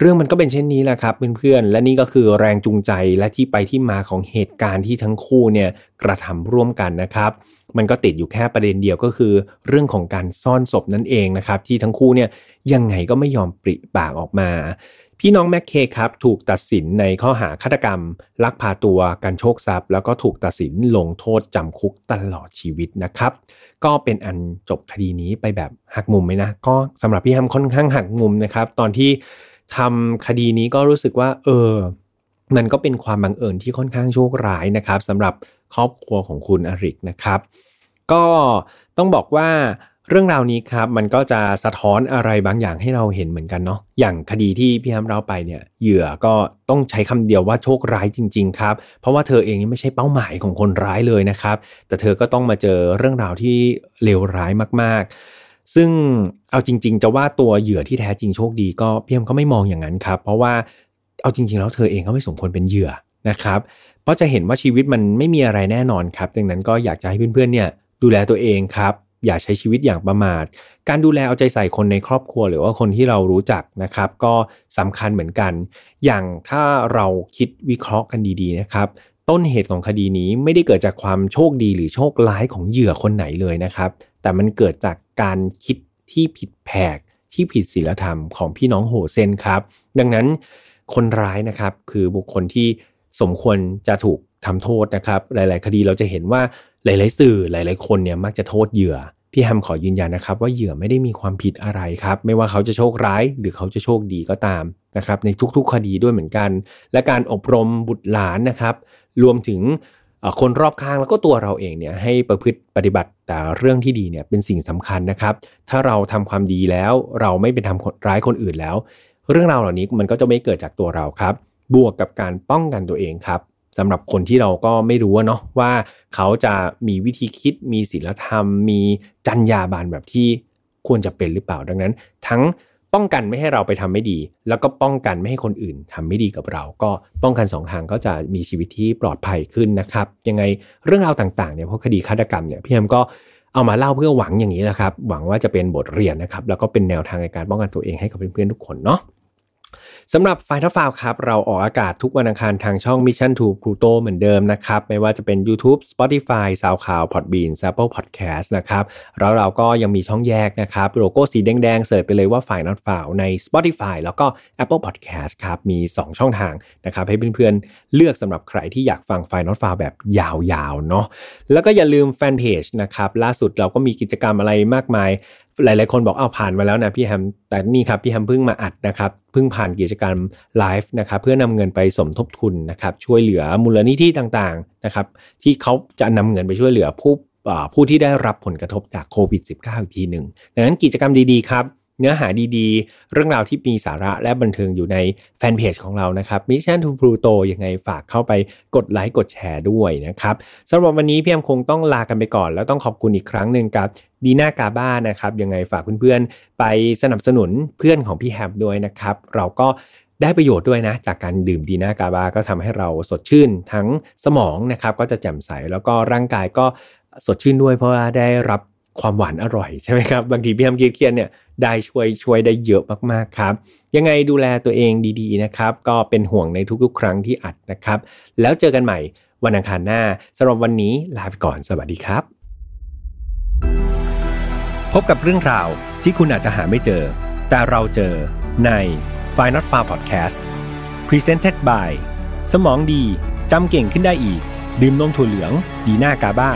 Speaker 1: เรื่องมันก็เป็นเช่นนี้แหละครับเพื่อนๆ และนี่ก็คือแรงจูงใจและที่ไปที่มาของเหตุการณ์ที่ทั้งคู่เนี่ยกระทำร่วมกันนะครับ มันก็ติดอยู่แค่ประเด็นเดียวก็คือ เรื่องของการซ่อนศพนั่นเองนะครับ ที่ทั้งคู่เนี่ยยังไงก็ไม่ยอมปริปากออกมา พี่น้องแม็กเคครับถูกตัดสินในข้อหาฆาตกรรม ลักพาตัวการโชคทรัพย์ แล้วก็ถูกตัดสินลงโทษจำคุกตลอดชีวิตนะครับ ก็เป็นอันจบคดีนี้ไปแบบหักมุมไหมนะก็สำหรับพี่ฮัมค่อนข้างหักมุมนะครับ ตอนที่ ทำคดีนี้ก็รู้สึกว่า เออ มันก็เป็นความบังเอิญที่ค่อนข้างโชคร้ายนะครับสำหรับครอบครัวของคุณอริกนะครับ ก็ต้องบอกว่าเรื่องราวนี้ครับมันก็จะสะท้อนอะไรบางอย่างให้เราเห็นเหมือนกันเนาะอย่างคดีที่พี่ฮัมเราไปเนี่ยเหยื่อก็ต้องใช้คำเดียวว่าโชคร้ายจริง ๆ ครับ เพราะว่าเธอเองนี่ไม่ใช่เป้าหมายของคนร้ายเลยนะครับ แต่เธอก็ต้องมาเจอเรื่องราวที่เลวร้ายมาก ซึ่งเอาจริง ๆ จะว่าตัวเหยื่อที่แท้จริงโชคดีก็เพี่ฮัมก็ไม่มองอย่างนั้นครับ เพราะว่าเอาจริง ๆ แล้วเธอเองก็ไม่สมควรเป็นเหยื่อนะครับ เพราะจะเห็นว่าชีวิตมันไม่มีอะไรแน่นอนครับ ดังนั้นก็อยากจะให้เพื่อนๆเนี่ยดูแลตัวเองครับ อย่าใช้ชีวิตอย่างประมาท การดูแลเอาใจใส่คนในครอบครัว หรือว่าคนที่เรารู้จักนะครับ ก็สำคัญเหมือนกัน อย่างถ้าเราคิดวิเคราะห์กันดีๆนะครับต้นเหตุของคดีนี้ไม่ได้เกิดจากความโชคดีหรือโชคร้ายของเหยื่อคนไหนเลยนะครับ แต่มันเกิดจากการคิดที่ผิดแผกที่ผิดศีลธรรมของพี่น้องโหเซนครับ ดังนั้นคนร้ายนะครับคือบุคคลที่สมควรจะถูกทำโทษนะครับ หลาย ๆ คดีเราจะเห็นว่าหลาย ๆ สื่อหลาย ๆ คนเนี่ยมักจะโทษเหยื่อพี่แฮมขอยืนยันนะครับ ว่าเหยื่อไม่ได้มีความผิดอะไรครับ ไม่ว่าเขาจะโชคร้ายหรือเขาจะโชคดีก็ตามนะครับ ในทุก ๆ คดีด้วยเหมือนกัน และการอบรมบุตรหลานนะครับ รวมถึง คนรอบข้างแล้วก็ตัวเราเองเนี่ยให้ประพฤติปฏิบัติแต่เรื่องที่ดีเนี่ยเป็นสิ่งสำคัญนะครับ ถ้าเราทำความดีแล้วเราไม่เป็นทำร้ายคนอื่นแล้ว เรื่องราวเหล่านี้มันก็จะไม่เกิดจากตัวเราครับ บวกกับการป้องกันตัวเองครับสำหรับคนที่เราก็ไม่รู้เนาะว่าเขาจะมีวิธีคิดมีศีลธรรม มีจรรยาบารแบบที่ควรจะเป็นหรือเปล่าดังนั้น ทั้ง ป้องกันไม่ให้เราไปทำไม่ดี แล้วก็ป้องกันไม่ให้คนอื่นทำไม่ดีกับเรา ก็ป้องกันสองทางก็จะมีชีวิตที่ปลอดภัยขึ้นนะครับ ยังไงเรื่องราวต่างๆเนี่ยเพราะคดีฆาตกรรมเนี่ยพี่แอมก็เอามาเล่าเพื่อหวังอย่างนี้นะครับ หวังว่าจะเป็นบทเรียนนะครับ แล้วก็เป็นแนวทางในการป้องกันตัวเองให้กับเพื่อนๆทุกคนเนาะ สำหรับไฟทัลฟาวครับ เราออกอากาศทุกวันอังคารทางช่อง Mission to Pluto เหมือนเดิมนะครับ ไม่ว่าจะเป็น YouTube Spotify SoundCloud Podbean Apple Podcast นะครับ แล้วเราก็ยังมีช่องแยกนะครับ โลโก้สีแดงๆ เสิร์ชไปเลยว่าฝ่ายนอตฟาวใน Spotify แล้วก็ Apple Podcast ครับ มี 2 ช่องทางนะครับ ให้เพื่อนๆ เลือกสำหรับใครที่อยากฟังไฟนอตฟาวแบบยาวๆเนาะแล้วก็อย่าลืมแฟนเพจนะครับล่าสุดเราก็มีกิจกรรมอะไรมากมาย หลาย ๆ คนบอกเอาผ่านมาแล้วนะพี่แฮม แต่นี่ครับพี่แฮมเพิ่งมาอัดนะครับเพิ่งผ่านกิจกรรมไลฟ์นะครับเพื่อนำเงินไปสมทบทุนนะครับช่วยเหลือมูลนิธิต่าง ๆ นะครับ ที่เขาจะนำเงินไปช่วยเหลือผู้ผู้ที่ได้รับผลกระทบจากโควิด -19 อีกทีหนึ่งดังนั้นกิจกรรมดี ๆ ครับ เนื้อหาดีๆ เรื่องราวที่มีสาระและบันเทิงอยู่ในแฟนเพจของเรานะครับ Mission to Pluto ยังไงฝากเข้าไปกดไลค์กดแชร์ด้วยนะครับสำหรับวันนี้พี่แอมคงต้องลากันไปก่อน แล้วต้องขอบคุณอีกครั้งหนึ่งกับดีน่ากาบ้านะครับ ยังไงฝากเพื่อนๆ ไปสนับสนุนเพื่อนของพี่แฮมด้วยนะครับ เราก็ได้ประโยชน์ด้วยนะ จากการดื่มดีน่ากาบา ก็ทำให้เราสดชื่น ทั้งสมองนะครับ ก็จะแจ่มใสแล้วก็ร่างกายก็สดชื่นด้วย เพราะว่าได้รับความหวานอร่อยใช่ไหมครับบางทีพี่แฮมเครียดเนี่ย ได้ช่วยช่วยได้เยอะมากๆครับ ยังไงดูแลตัวเองดีๆนะครับ ก็เป็นห่วงในทุกๆ ครั้งที่อัดนะครับ แล้วเจอกันใหม่วันอังคารหน้าสำหรับวันนี้ลาไปก่อนสวัสดีครับ พบกับเรื่องราวที่คุณอาจจะหาไม่เจอ แต่เราเจอใน f i n a l f a r Podcast Presented by สมองดีจำเก่งขึ้นได้อีก ดื่มนมถั่วเหลือง ดีหน้ากาบ้า